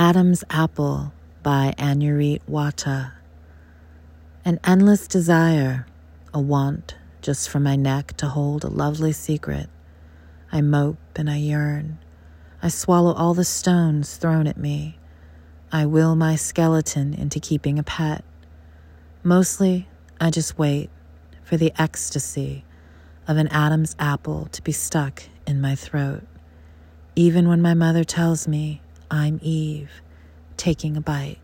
Adam's Apple by Anureet Watta. An endless desire, a want just for my neck to hold a lovely secret. I mope and I yearn. I swallow all the stones thrown at me. I will my skeleton into keeping a pet. Mostly, I just wait for the ecstasy of an Adam's apple to be stuck in my throat, even when my mother tells me I'm Eve taking a bite.